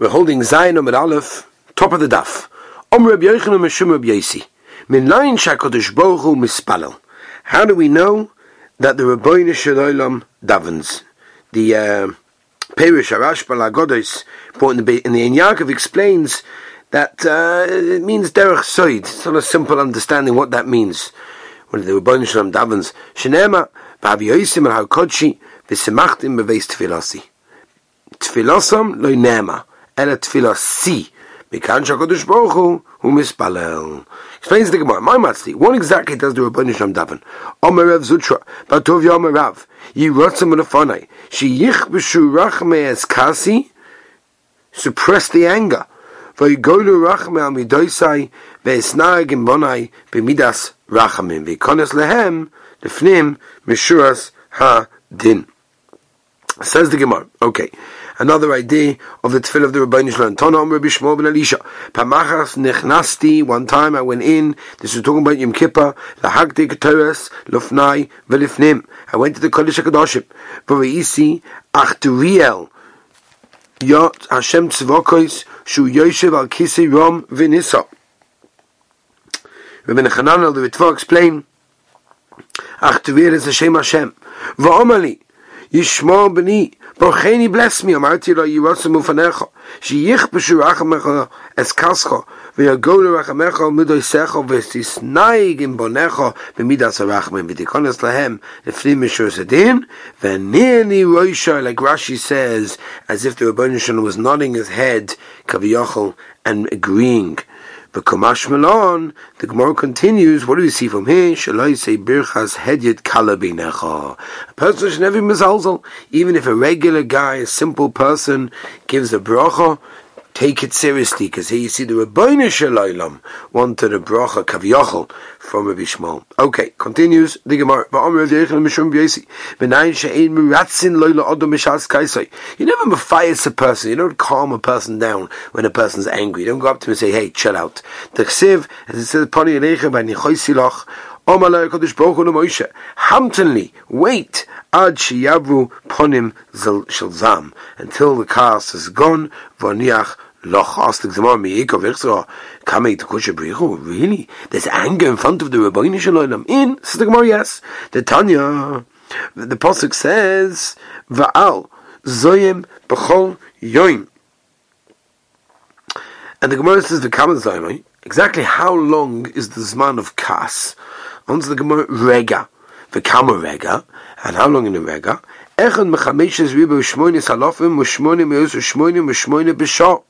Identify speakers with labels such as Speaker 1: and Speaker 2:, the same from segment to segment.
Speaker 1: We're holding Zion Amid Aleph, top of the daf. Om Reb Yochanan Meshum Reb Yesi. Min Lain Shakodesh Baruch Mispalel. How do we know that the Rabbeinu Shalom davens? The uh, Perish Arash Balagodos, in the in the Yaakov explains that uh, it means derech soid. It's not a simple understanding what that means. When the Rabbeinu Shalom davens, Shenema Ba'av Yosim Al HaKodshi V'Semachtim Beveis Tfilasi. Tfilasam Lo Nema el tefillah si. Mikan Shakadosh Baruch Hu, who mispalel. Explains the Gemara. My Matzli, what exactly does the Rabbi Nisham daven? Omerev Zutra, Batov Yomerev, Yiratzim Unafanai, Sheyich B'shu Rachme Es Kasi, suppress the anger. Vayigolu Rachme Al Midoisai, Ve'esnag Im Bonai, B'midas Rachamim, Ve'ikones Lehem, Lefnim, Mishuras Ha Din. Says the Gemara. Okay another idea of the tefillah of the Rabbi Shalom. Tana Rabbi Shmuel ben Elisha. Pamachas nechnasti. One time I went in. This is talking about Yom Kippur. Lahagdi keteres lufnai velifnim. I went to the Kodesh Hakadoshim. V'reisi achturiel. Yot Hashem tzvokos shu yoshev al kisi rom v'nisa. Rabbi Nechanan al the Ritva explain. Achturiel is Hashem Hashem. V'omali. Yishmo b'ni. Borcheni bless me, amarti lo yirosu mufanecha, sheyich b'shu rachamecha es kascha, v'yagolu rachamecha midoi secha, v'stisnaig im bonecha, b'midas harachmem, v'tikones lahem, lefnim mishur sedin, v'nirni roisha, like Rashi says, as if the Rebbeinu was nodding his head, kaviyachol, and agreeing. The Kamash Malon, the Gemara continues, what do we see from here? Shall I say Birchas Hedyet Kalabinecha? A person should never mizalzel. Even if a regular guy, a simple person, gives a bracha, take it seriously, because here you see the Rabbeinu Shalom wanted a bracha kaviyachol from Rabbi Shmuel. Okay, continues the Gemara. You never mafias a person. You don't calm a person down when a person's angry. You don't go up to him and say, "Hey, chill out." The chsiv, as it says, Hamtenli, wait, ad shiyavu ponim zam, until the chaos is gone, v'niach loch the Gemara, Me'ikov Ichzra, Kamei Tekusha Brichu, really? There's anger in front of the Rabbeinu Shalom. In, says the Gemara, yes. The Tanya, the Pasuk says, Va'al, Zoyim B'chol Yoim. And the Gemara says, V'kama Zoyim, exactly how long is the Zman of Kas? Answer the Gemara, Rega. V'kama Rega. And how long in the Rega? Echad mechameshes ribu shmoyne salofim, mushmoyne meus, shmoyne, mushmoyne b'shah.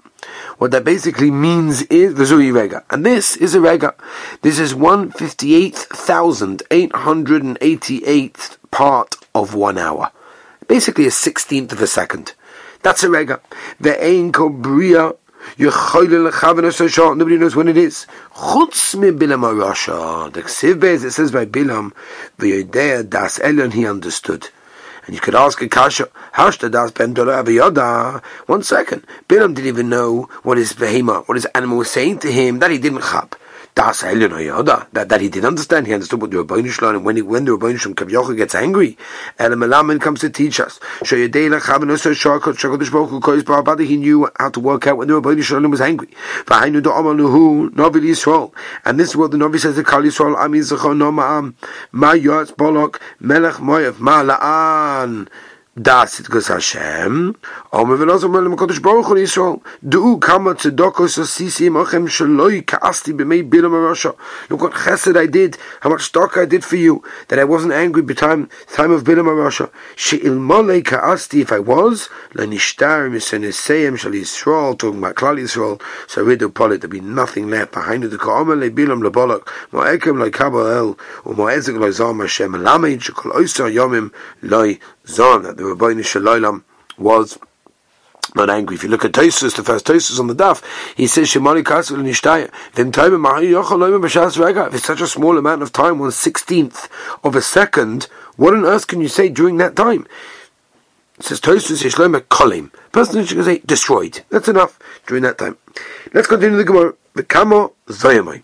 Speaker 1: What that basically means is the Zui Rega. And this is a Rega. This is 158,888th part of one hour. Basically a sixteenth of a second. That's a Rega. The Ein Kobria Nobody knows when it is. Chutz. The it says by Bilam, V'yodea das Elyon, he understood. And you could ask a kasha, Hashta das ben yoda. One second. Bilam didn't even know what his behema, what his animal was saying to him, that he didn't chap. Das. That, that he didn't understand. He understood what the Rabbeinu Shalom, and when, he, when the Rabbeinu Shalom Kavyocha gets angry, Elam Elamin comes to teach us. He knew how to work out when the Rabbeinu Shalom was angry. And this is what the Navi says to Kal Yisrael, Am Yisachon No Ma'am, Ma Yotz Bolok, Melech Moyev, Ma La'an das it goes Hashem Omer v'los omer lem kodesh baruch hu Yisrael du kama tzedokos asisi imochem shaloi ka'asti b'mei bilam arasha. Look what chesed I did how much stock I did for you that I wasn't angry by time time of bilam arasha. She'ilmolei ka'asti if I was lenishtar miseneseyem shal Yisrael talking about Klal Yisrael. So ridu polit there'd be nothing left behind it. Ka'omer le bilam lebolok mo'ekem le kabel el u'mo'ezek lo zom Hashem lamein shekol oisar yomim loy zon that the Rabbeinu Shalom was not angry. If you look at Tosus, the first Tosus on the daf, he says Shemali Kasul Nishtaya. Then time If it's such a small amount of time, one sixteenth of a second, what on earth can you say during that time? It says Tosus Yishloma Kolim. Person can say destroyed. That's enough during that time. Let's continue the Gemara. The Kamo Zayamai.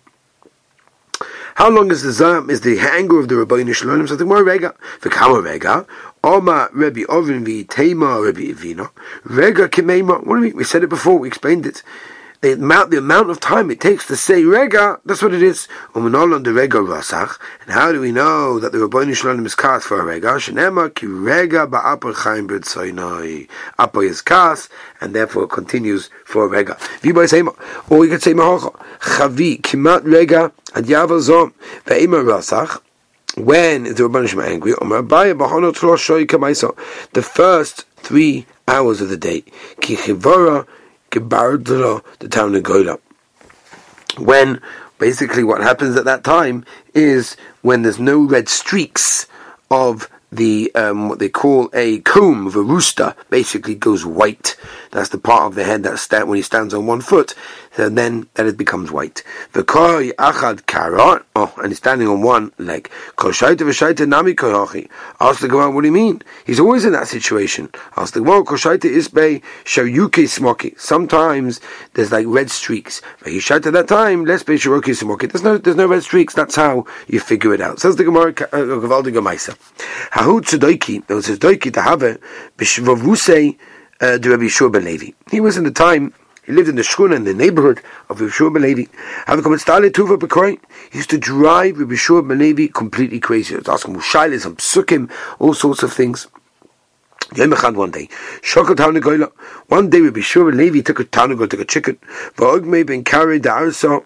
Speaker 1: How long is the zam is the anger of the Rabbi Shalom? Something more rega, the kama rega, Oma Rebbe Ovin vi Tema Rebbe Ivina. Rega Kimema. What do we? We said it before, we explained it the amount the amount of time it takes to say rega, that's what it is. Umanolon the rega rasach. And how do we know that the Rabbi Shalom is cast for a rega? Shenema ki rega ba'apar chaim b'tzoinoi. Apo is cast, and therefore continues for a rega. V'yibai seima. Or we could say mahocha. Chavi kimat rega ad yavel zom. Ve'ima rasach. When the Rabban Shem angry, the first three hours of the day, ki chivara the town of Gola. When basically what happens at that time is when there's no red streaks of the um, what they call a comb of a rooster basically goes white. That's the part of the head that sta- when he stands on one foot, and then then it becomes white. V'koi achad karat. Oh, and he's standing on one leg. Koshaita v'shaita nami koyachi. Ask the Gemara, what do you mean? He's always in that situation. Ask the Gemara, koshaita isbei shoyuke smoki. Sometimes there's like red streaks. V'hishaita that time, let's be shiroki smoki. There's no there's no red streaks. That's how you figure it out. Says the Gemara, uh, Gavaldi Gemaisa. Hahu tzedoiki. There was a doiki to have it. B'shvavusei uh, the Rabbi Shua ben Levi. He was in the time he lived in the shkuna in the neighborhood of Rabbi Shua ben Levi. He used to drive Rabbi Shua ben Levi completely crazy. He was asking him shailas, some psukim, all sorts of things. One day, one day Rabbi Shua ben Levi took a tanago, took a chicken, been carried the arsa,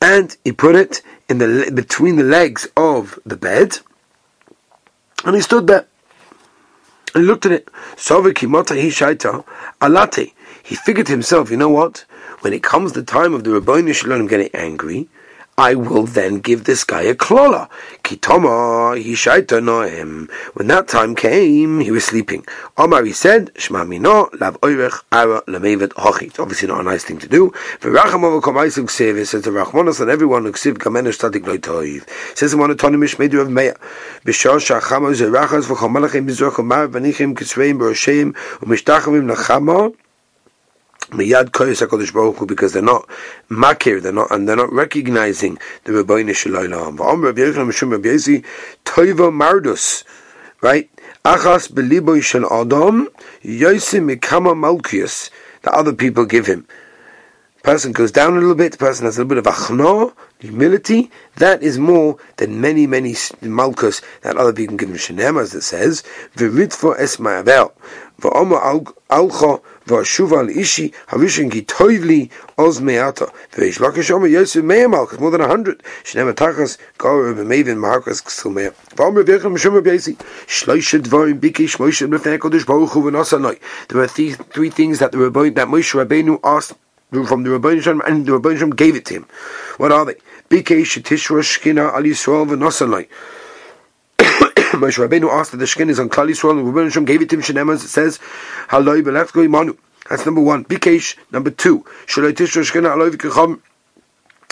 Speaker 1: and he put it in the between the legs of the bed, and he stood there. And looked at it. Alate. He figured to himself, you know what? When it comes the time of the Rabbi Shalom getting angry, I will then give this guy a klola. Kitoma hishaita noem. When that time came, he was sleeping. Omar he said, Shma mino lav oirech ara lamevet hochi. It's obviously not a nice thing to do. V'racham over komaisuk sev. It says the rachmanos and everyone who ksiv kamenish tadik loy toiv. Says the one autonomous medu of meya. B'shor shachamo zerachas v'chomalachim mizrach umar v'nichim kitzveim b'rosheim u'mishtachavim nachamo Miyad koyes Baruch because they're not makir, they're not, and they're not recognizing the Rabbeinu Shalom. Va'om Rabbi Yochanan Mishum Rabbi Yezi Toiva Mardus, right? Achas beliboy shel Adam Yosim Mikama Malkius that other people give him. Person goes down a little bit. The person has a little bit of achno, humility. That is more than many, many malchus that other people give him. Shenem, as it says, v'ritfo es ma'avel, v'omo alcha v'ashuva al ishi havishin ki oz me'ata more than a hundred. Gar mishum b'yesi, shloisha dvarim b'fnei baruch hu. There were three things that the Rabbi, that Moshe Rabbeinu asked from the Rabbi Shalom, and the Rabbi Shalom gave it to him. What are they? Shkina Al Yisrael. Moshe Rabbeinu asked that the Shkin is on Klal Yisrael, and Rabbi Shalom gave it to him. Shenem, it says, Haloi Belefko Imanu. That's number one. Bikesh, number two. Shaloi Tishra Shkina Aloi V'Kecham.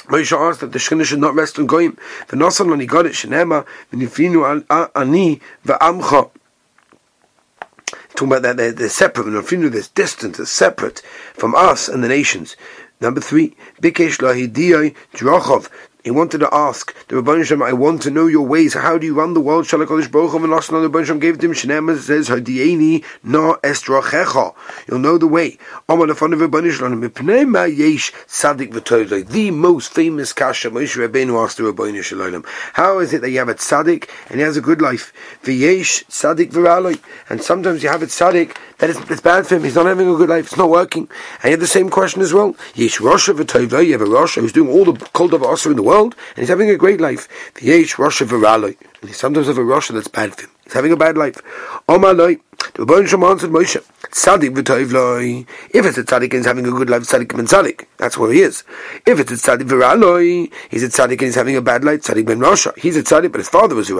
Speaker 1: Moshe asked that the Shekhinah should not rest on Goyim. V'Nosan, when he got it, Shenema, V'Nifinu Ani V'Amcha talking about that they're, separate, they're separate, they're separate from us and the nations. Number three, Bikesh Lahidiyai Drachov, he wanted to ask the Rabban I want to know your ways. How do you run the world? Shalakolish Baruch and Lashon the Rabban Shem gave him. Shneema says, Hadieni na estrachecha. You'll know the way. Amar of Rabban ma yesh sadik v'toydoi. The most famous kasha Moshe Rabbeinu asked the Rabban Shalom. How is it that you have a tzaddik and he has a good life? V'yesh sadik v'raloi. And sometimes you have a tzaddik that it's, it's bad for him. He's not having a good life. It's not working. And you have the same question as well. Yesh Rasha v'toydoi. You have a Rasha who's doing all the cult of Asa in the world world, and he's having a great life. The age Russia viraloi, and he sometimes have a Russia that's bad for him. He's having a bad life. Omaloi, the Rebbeinu Shem answered Moshe, Tzadik v'toivloi. If it's a tzaddik and he's having a good life, tzaddik ben tzaddik. That's where he is. If it's a tzaddik viraloi, he's a tzaddik and he's having a bad life, tzaddik ben Russia. He's a tzaddik, but his father was a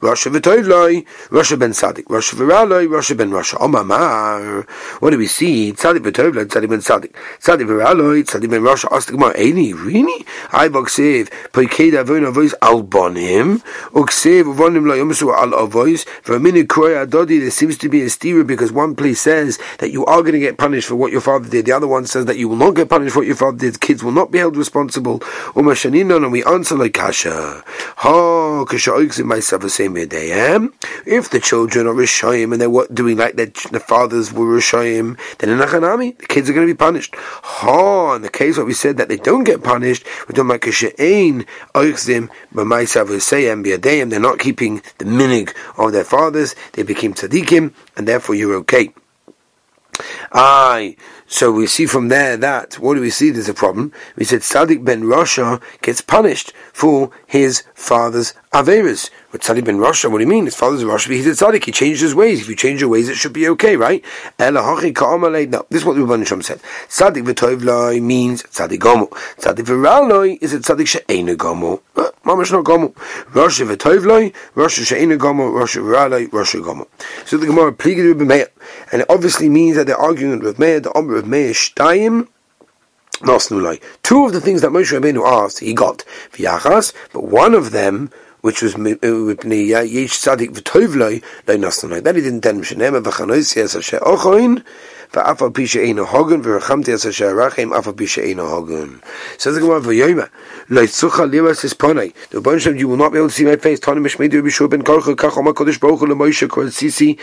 Speaker 1: Russia. V'toivloi, Rasha ben Tzaddik, Rasha v'raloi, Rasha ben Rasha. Omamar. What do we see? Tzaddik v'toivloi, Tzaddik ben Sadik, Tzaddik v'raloi, Tzaddik ben the Gemara, Eini, really? I boksiv, poiked avon avois al bonim, uksiv uvonim lo yomusu al avois, v'amini kroy adodi, there seems to be a steer because one place says that you are going to get punished for what your father did, the other one says that you will not get punished for what your father did, kids will not be held responsible. Umashanino, and we answer like kasha. Ha, kasha oiksim myself, If the children are Rishayim and they're doing like their, the fathers were Rishayim, then in Achanami, the kids are going to be punished. Ha, in the case where we said that they don't get punished, we're talking about Kishain, Oichzim, B'maisav Husayim, Biadayim, they're not keeping the minig of their fathers, they became tzaddikim, and therefore you're okay. Aye. So we see from there that, what do we see? There's a problem. We said Tzaddik ben Rasha gets punished for his father's Averas. With Tzaddik ben Rasha, what do you mean? His father's Rasha, he's a Tzaddik, he changed his ways. If you change your ways, it should be okay, right? No, this is what the Rabban Shem said. Tzaddik v'toivloi means Tzaddik gomo. Tzaddik v'raloi is a Tzaddik she'ena gomo. Uh, mamash no gomo. Rasha v'toivloi, Rasha she'ena gomo, Rasha v'raloi, Rasha gomo. So the Gemara pleaded with Meir. And it obviously means that they're arguing with Meir, the Omer of Meir Shtayim, Two of the things that Moshe Rabbeinu asked, he got. V'yachas, but one of them which was uh, Yesh Tzadik V'Tovloi Lo Nasnoi. That he didn't tell him Shenema V'Chanoisi Es Asher Ochoin V'Af Pisha Eino Hogun V'Rachamti Es Asher Rachem Af Pisha Eino Hogun. Says the Gemara V'Yoyma Lo Tzucha Liras Es. The Rebbeinu Shem, you will not be able to see my face. Tani Mishmei Rabbi Ben Korcha Kach Oma Baruch Hu L'Moshe Kol Sisi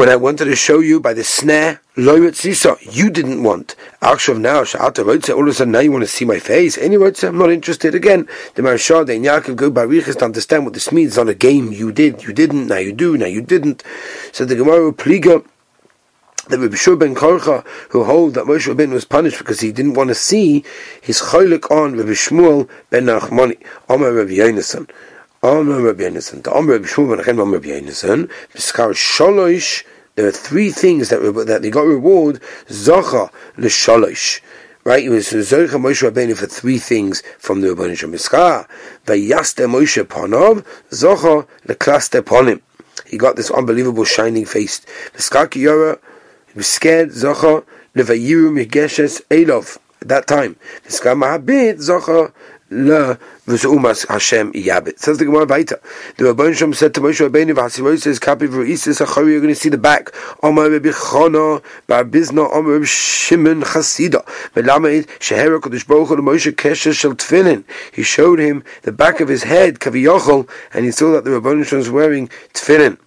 Speaker 1: when I wanted to show you by the snare, loyot sisa, you didn't want. Akshav now, sha'ata rotze, all of a sudden now you want to see my face. Anyway, I'm not interested again. The Maharsha, the Yaakov go by barichas to understand what this means on a game. You did, you didn't, now you do, now you didn't. So the Gemara Pliga, the Rabbi Shur ben Korcha, who hold that Moshe Rabbeinu was punished because he didn't want to see his cholik on Rabbi Shmuel ben Nachmani, Omer Rabbi Yonason. The Rabbi Shmuel Biskar Sholosh, there are three things that that they got reward. Zacha l'shalosh. Right, it was Zocha Moshe Rabbeinu for three things from the Rabbeinu Shem Miskah. Vayaste Moshe Panov, Zocha leklaste Ponim. He got this unbelievable shining face. Miskah Kiyora, he was scared, Zocha levayiru migeshes Elov. At that time, Miskah Mahabit, Zocha le v'zumas Hashem yabit. Says the Gemara Vaita. The Rabban Shem said to Moshe Rabbeinu, "V'hasiroy says kapi v'risis achari." You're going to see the back. Omar Rabbi Chana bar Bizna Omar Rabbi Shimon Chasida. V'lamed shehera kodesh baruch hu Moshe kesher shel tefillin. He showed him the back of his head kaviyochol, and he saw that the Rabban Shem was wearing tefillin.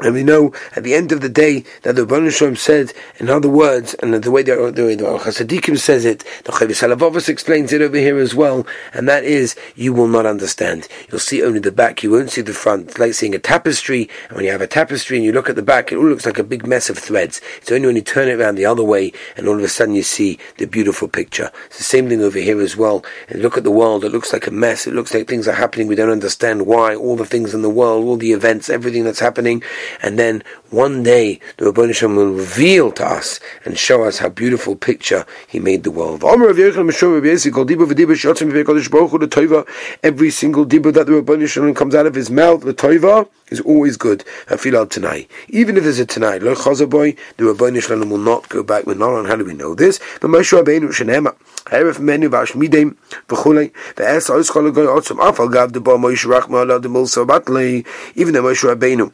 Speaker 1: And we know at the end of the day that the Shalom said, in other words, and the way the, the, says it, the Chavis Halavavos explains it over here as well, and that is, you will not understand. You'll see only the back, you won't see the front. It's like seeing a tapestry, and when you have a tapestry and you look at the back, it all looks like a big mess of threads. It's only when you turn it around the other way, and all of a sudden you see the beautiful picture. It's the same thing over here as well. And look at the world, it looks like a mess. It looks like things are happening, we don't understand why. All the things in the world, all the events, everything that's happening and then one day the Rabbi Shem will reveal to us and show us how beautiful picture He made the world. Every single dibur that the Rabbi Shem comes out of his mouth, the toiva, is always good. I feel out tonight. Even if there's a tonight, lo boy, the Rabbi Shem will not go back with not on how do we know this? But Moshe Rabbeinu Shenema. Heref menu vash midem v'chulei ve'es ois chol goy otzum afal gav de bo Moshe Rachma ala de mulsa even the Moshe Rabbeinu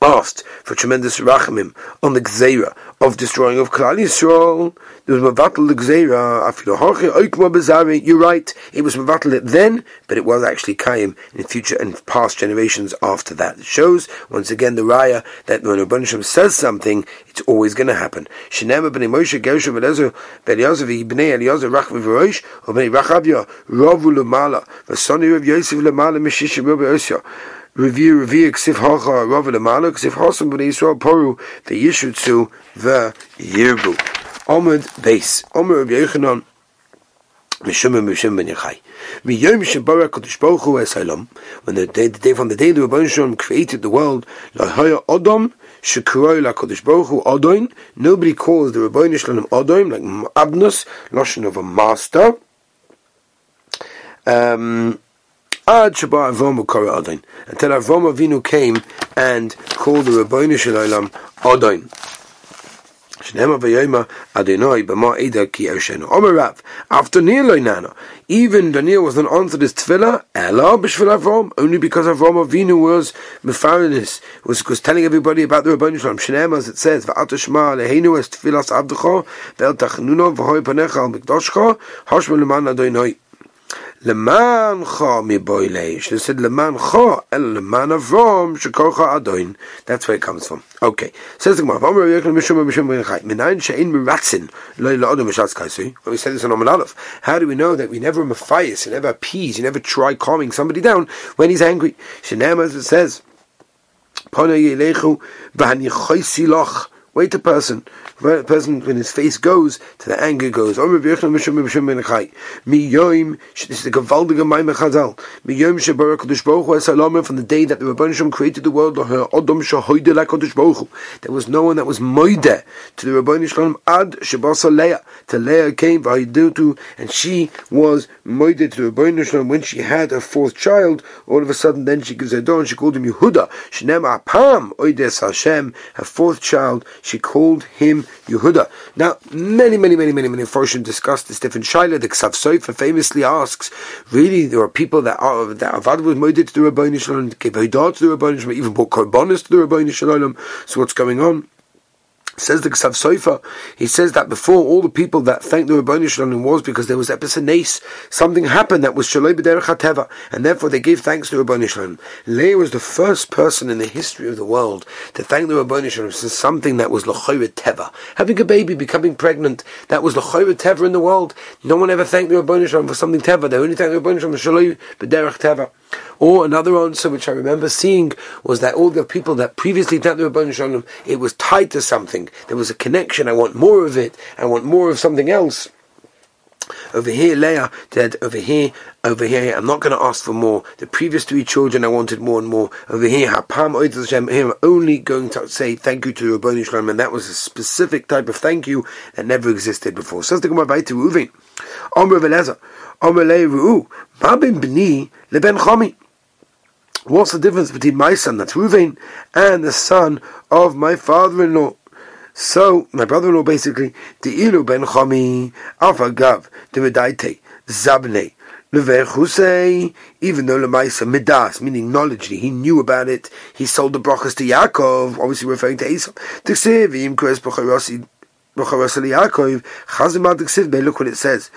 Speaker 1: asked for tremendous rachamim on the gzeira of destroying of Klal Yisrael. There was mavatal the gzeira. You're right, it was mavatal it then, but it was actually kaim in future and past generations after that. It shows once again the raya that when Shem says something, it's always going to happen. Shenema b'nei Moshe Gershom Eliezer v'Eliezer v'Ibnei Eliezer Rach v'Rosh or b'nei Rachavya Ravu Lemala v'Soni Rav Yosef Lemala Mishishim Rabbi Osya review review ksif hacha rava lemala ksif hasam b'nei Yisrael poru the yishutzu the yirbu. Omid base. Omer Rabbi Yochanan Mishum Mishum ben Yechai. Miyom Shabara Kodesh Baruch Hu Esalam. When the day, the day from the day the Rebbeinu Shalom created the world, Lahaya Odom Shekuroi La Kodesh Baruch Hu Odoin. Nobody calls the Rebbeinu Shalom Odoim like Abnus, Lashon of a master. Um, Until Avram Avinu came and called the Rabbeinu Shalom Adon. After Neil even Daniel was not answered his tefillah, Ela b'shvil Avram, only because Avram Avinu was mefarinis, was, was telling everybody about the Rabbeinu Shalom. Shnema, as it says, v'ata shma leheinu es tefillas abdecha, ve'el tachnuno v'hoi panecha al mikdoshcha, hashma l'man Adonai. Leman cha mi boile. Said leman cha el leman shekocha adoin. That's where it comes from. Okay. Says the Gemara. Amar Mishum Mishum. Minayin she'in miratzin lo la'odom mishatz kaisui. We said this on Omer Aleph. How do we know that we never mafias, you never appease, you never try calming somebody down when he's angry? Shenem as it says. Pona yelechu v'hani loch. Wait a person a person when his face goes to the anger goes. This is the Chazal. From the day that the Rebbeinu Shem created the world. Shahoide la. There was no one that was moide to the Rebbeinu Shalom ad shebasa Leah. To Leah came to, and she was moide to the Rebbeinu Shalom when she had her fourth child. All of a sudden, then she gives her door and she called him Yehuda. She named Apam oides Hashem. Her fourth child, she called him Yehuda. Now, many, many, many, many, many Forshim discussed this different shaila. The Ksav Sofer famously asks, really, there are people that are that Avad was moeded to the Rabbeinu Shalom, gave Haidah to the Rabbeinu Shalom, even brought Korbanis to the Rabbeinu Shalom. So what's going on? Says the Ksav Sofer, he says that before all the people that thanked the Rabboni Shalom was because there was episonace, something happened that was Shaloi B'derech and therefore they gave thanks to Rabboni Shalom. Leah was the first person in the history of the world to thank the Rabboni Shalom for something that was L'choyre Teva. Having a baby, becoming pregnant, that was L'choyre Teva in the world. No one ever thanked the Rabboni Shalom for something Teva. They only thanked the Rabboni Shalom for B'derech Teva. Or another answer which I remember seeing was that all the people that previously thanked the Rabban Shalom, it was tied to something. There was a connection. I want more of it. I want more of something else. Over here, Leah said, over here, over here, I'm not going to ask for more. The previous three children, I wanted more and more. Over here, Hapam Hashem, I'm only going to say thank you to Rabbi Shalom, and that was a specific type of thank you that never existed before. Says the Gemara to Ruvin. Omer Velezer, Omer B'ni Leben Chami. What's the difference between my son, that's Ruvain, and the son of my father-in-law? So, my brother-in-law basically, the ilu ben chami, alpha gav, the medaite, zabne, Levechusei, even though Lemaisa Midas, meaning knowledge, he knew about it, he sold the brachas to Yaakov, obviously referring to Esau. Look what it says.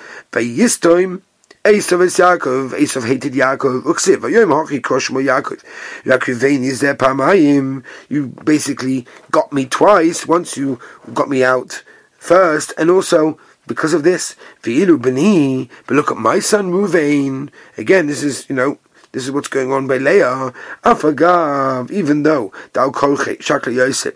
Speaker 1: Esav is Yaakov, Esav hated Yaakov, Uksiv, Vayom Hachi Koshmo Yaakov. Is there Pamayim. You basically got me twice. Once you got me out first, and also because of this, V'ilu Bani, but look at my son Ruvain. Again, this is, you know, this is what's going on by Leah. Afagav, even though Dal Shakla Yosef,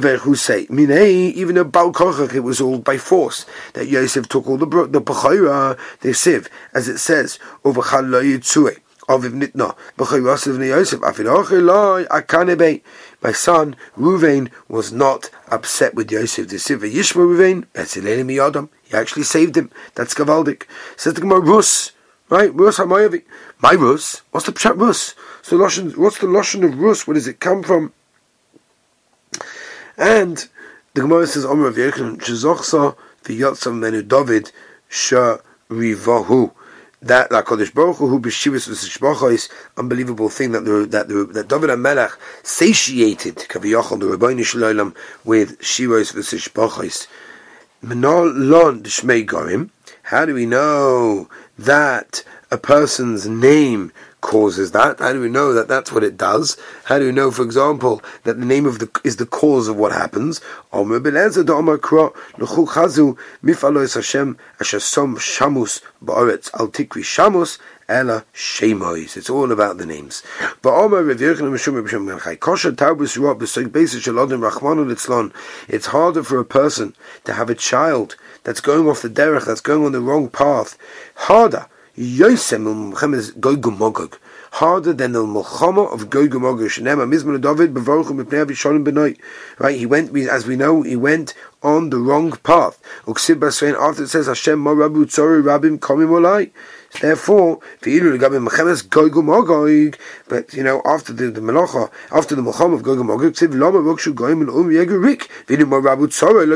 Speaker 1: say, Minei, even a Baal it was all by force that Yosef took all the the Bechayra, the Siv, as it says, over Chaloyitzue. Aviv Nitna, B'chayrasav Yosef, Afid Akanebe. My son, Ruvain, was not upset with Yosef. The Siv Yishma Ruvain, Etzileni Miyadam. He actually saved him. That's Gavaldik. Says the Gemara, Rus, right? Rus Hamayavi. My Rus? What's the Pshat Rus? So what's the Lashon of Rus? Where does it come from? And the Gemara says, Omer of Yechon, Shezochsa v'yotzam menu David sharivahu. That like Kodesh Baruch Hu b'shivas v'sishbachos, unbelievable thing that the, that the, that David HaMelech satiated kaviyachal the Rabbeinu Shalom with v'sishbachos. Menal lon d'shmei gorim. How do we know that a person's name causes that? How do we know that that's what it does? How do we know, for example, that the name of the is the cause of what happens? Ella Shemois. It's all about the names. It's harder for a person to have a child that's going off the derech, that's going on the wrong path. Harder harder than the Mulchama of David. Right, he went, as we know, he went on the wrong path. After it says Hashem Ma Rabu Tzori Rabim Komim Olai. Therefore, but you know, after the, the Melacha, after the Melcham of Gog and Um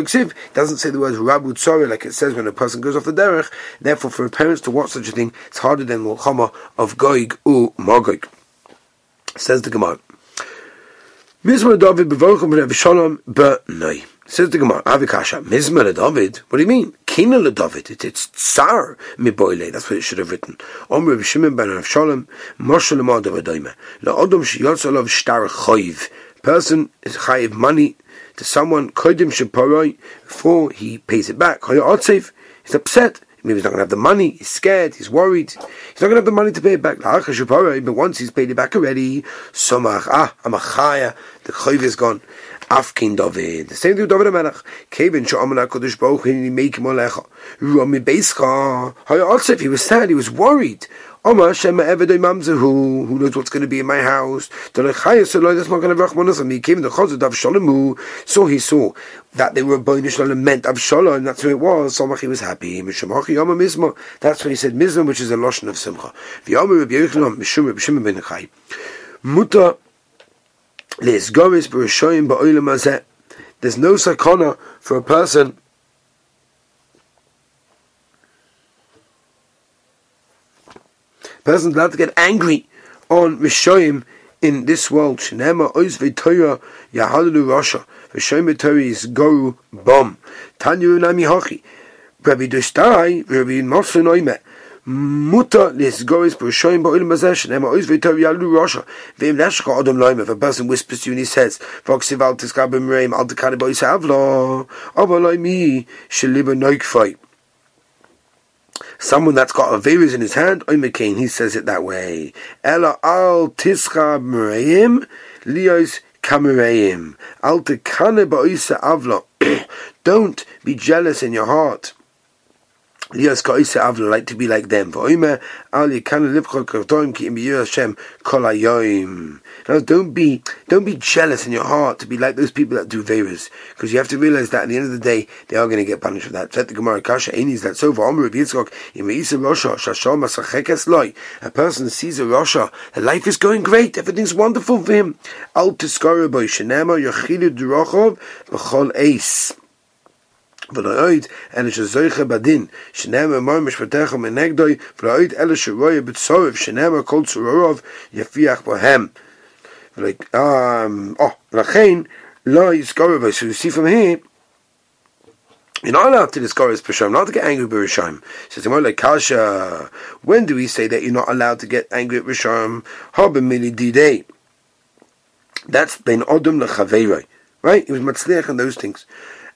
Speaker 1: Ksiv, doesn't say the words Rabu Tzora like it says when a person goes off the derech. Therefore, for parents to watch such a thing, it's harder than Melchama of Gog u Magog. Says the Gemara. Mizmar David bevochim Rav Shalom, no. Says the Gemara, Avikasha, Mizmar David. What do you mean? sakina David. It, it's tsar miboile. That's what it should have written. Omer Shimon ben Avshalom, Moshe lemadav adoime. La adam sheyotz shtar choiv. Person is chayiv money to someone kodim sheparoi before he pays it back. He's upset. Maybe he's not going to have the money. He's scared. He's worried. He's not going to have the money to pay it back. But once he's paid it back already, somach ah amachaya. The chayv is gone. Afkin David. The same thing with David Melech. Kevin Sha'amal HaKadosh Baruch Hu make him Alecha. Rami Beischa. Hayat he was sad, he was worried. Oma Shema Evedoi Mamzehu, who knows what's going to be in my house? The Lechaya Saloi, that's not going to Rachmanas He came in the Chazad of Shalomu, so he saw that they were Boinish Shalom meant of Shalom, and that's who it was. Somach he was happy. Mishamachi Yama Mizma, that's when he said Mizma, which is a Lashon of Simcha. V'Yama Rabbi Yochanan, Mishum Rabbi Shimon ben Chai. Muta there's no sakana for a person person's allowed to get angry on Rishoyim in this world. Shenema ois v'toya yahalalu rasha. Rishoyim v'toya is go bom. Tanyu nami hochi. Rabbi Dostai, Rabbi Mosun oime muta lisgois b'shoim ba'olim bazesh and ois v'tor yalu rosha. V'im nashcha adam loim if a person whispers to you and he says v'oksiv al tiskabim reim al tekane bois avlo. Ava loimi sheliba noikfai Someone that's got a virus in his hand, I'm a oimekain, he says it that way. Ella al tiskab reim lios kamereim al tekane bois avlo. Don't be jealous in your heart Lias Kaisa Avla like to be like them. V'oimer al kol hayoim. Now don't be don't be jealous in your heart to be like those people that do favors, because you have to realize that at the end of the day they are going to get punished for that. Set the Gemara Kasha is that so for Omer of Yitzchok im Yisa Rosha Shashom Masachekes Loi. A person sees a Rosha, the life is going great, everything's wonderful for him. Al Tiskara Boy Shenema Yochilu Durochov B'chol Ace. ולאויד אלה שזויכה בדין שנאמר מר משפטך מנגדוי ולאויד אלה שרויה בצורף שנאמר כל צורורוב יפיח בהם ולכן לא יזכור בו so you see from here You're not allowed to discourage B'Shem, not to get angry with Rishayim. Says more like Kasha. When do we say that you're not allowed to get angry at Rishayim? Habemili didei. That's ben Odom lechaveiroi. Right? He was matzliach on those things.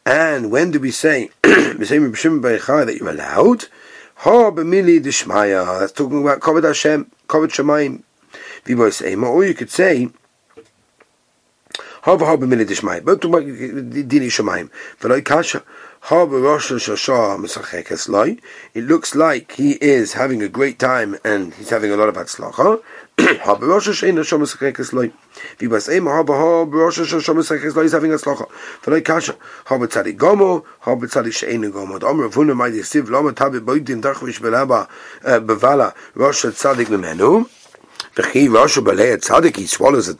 Speaker 1: And when do we say that you're allowed? Ha b'mili. That's talking about kavod Hashem, kavod Shemayim. V'boy say, or you could say, ha v'ha b'mili d'shmaya. But talking about uh, dini Shemayim. V'loi kasha. It looks like he is having a great time and he's having a lot of atzlacha. Is having atzlacha. Tzadik. He swallows a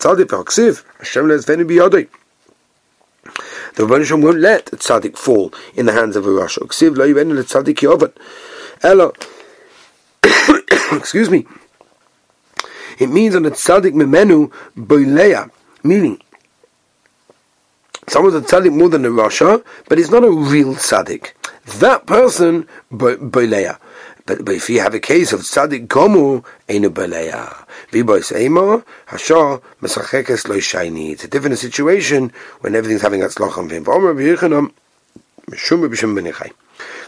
Speaker 1: the Rebbeinu won't let the tzaddik fall in the hands of a Rasha. Excuse me. It means on the tzaddik memenu boileya, meaning someone's a tzaddik more than a Rasha, but he's not a real tzaddik. That person boileya. But, but if you have a case of tzaddik gomu, enu boileya. V'bois ema hasha mesachekes lo shayni. It's a different situation when everything's having a atzlacham v'im. V'omer v'yichanam mishum b'shum b'nechai.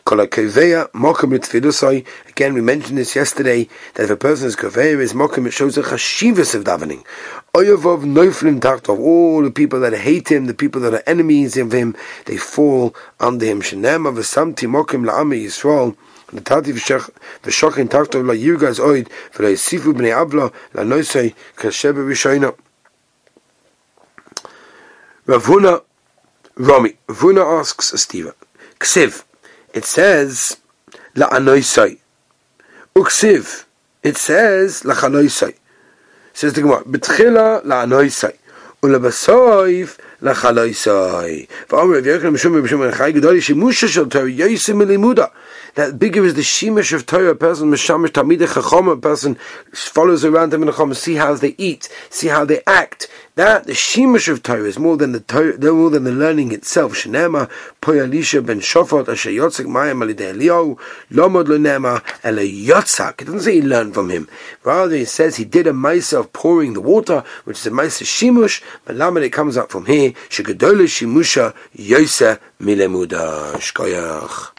Speaker 1: Again, we mentioned this yesterday that if a person's kaveya is mokum, it shows a chashivas of davening. Oyavov noiflim tachtov. All the people that hate him, the people that are enemies of him, they fall under him. Shenem of samti mokum la'ami Yisrael. נתתי ושוכן תחתו לא ירגז אויד ולא יסיפו בני אבלה לנושא קשה בראשינו. Rav Huna Rami. Rav Huna asks Steva, Ksiv, it says la'anoisai. Uksiv, it says la'chanoisai. Says the Gemara, betchila la'anoisai. ולבסוף לחלויסוי. ואומר רבי יוחנן משום משום מנחי גדולי שימוש של תורה יויסי מלימודה. That bigger is the shemesh of Torah, a person mishamish tamid chachom, a person follows around them in the chacham, see how they eat, see how they act, that the shimush of Torah is more than the Torah, more than the learning itself. Shenema poyalisha ben shofot asher yotzik mayim alidei Eliyahu lomod lenema ele yotzak. It doesn't say he learned from him. Rather, it says he did a ma'isa of pouring the water, which is a ma'isa shimush. But lamed it comes up from here. Shegadola shimusha yose milemuda shkoyach.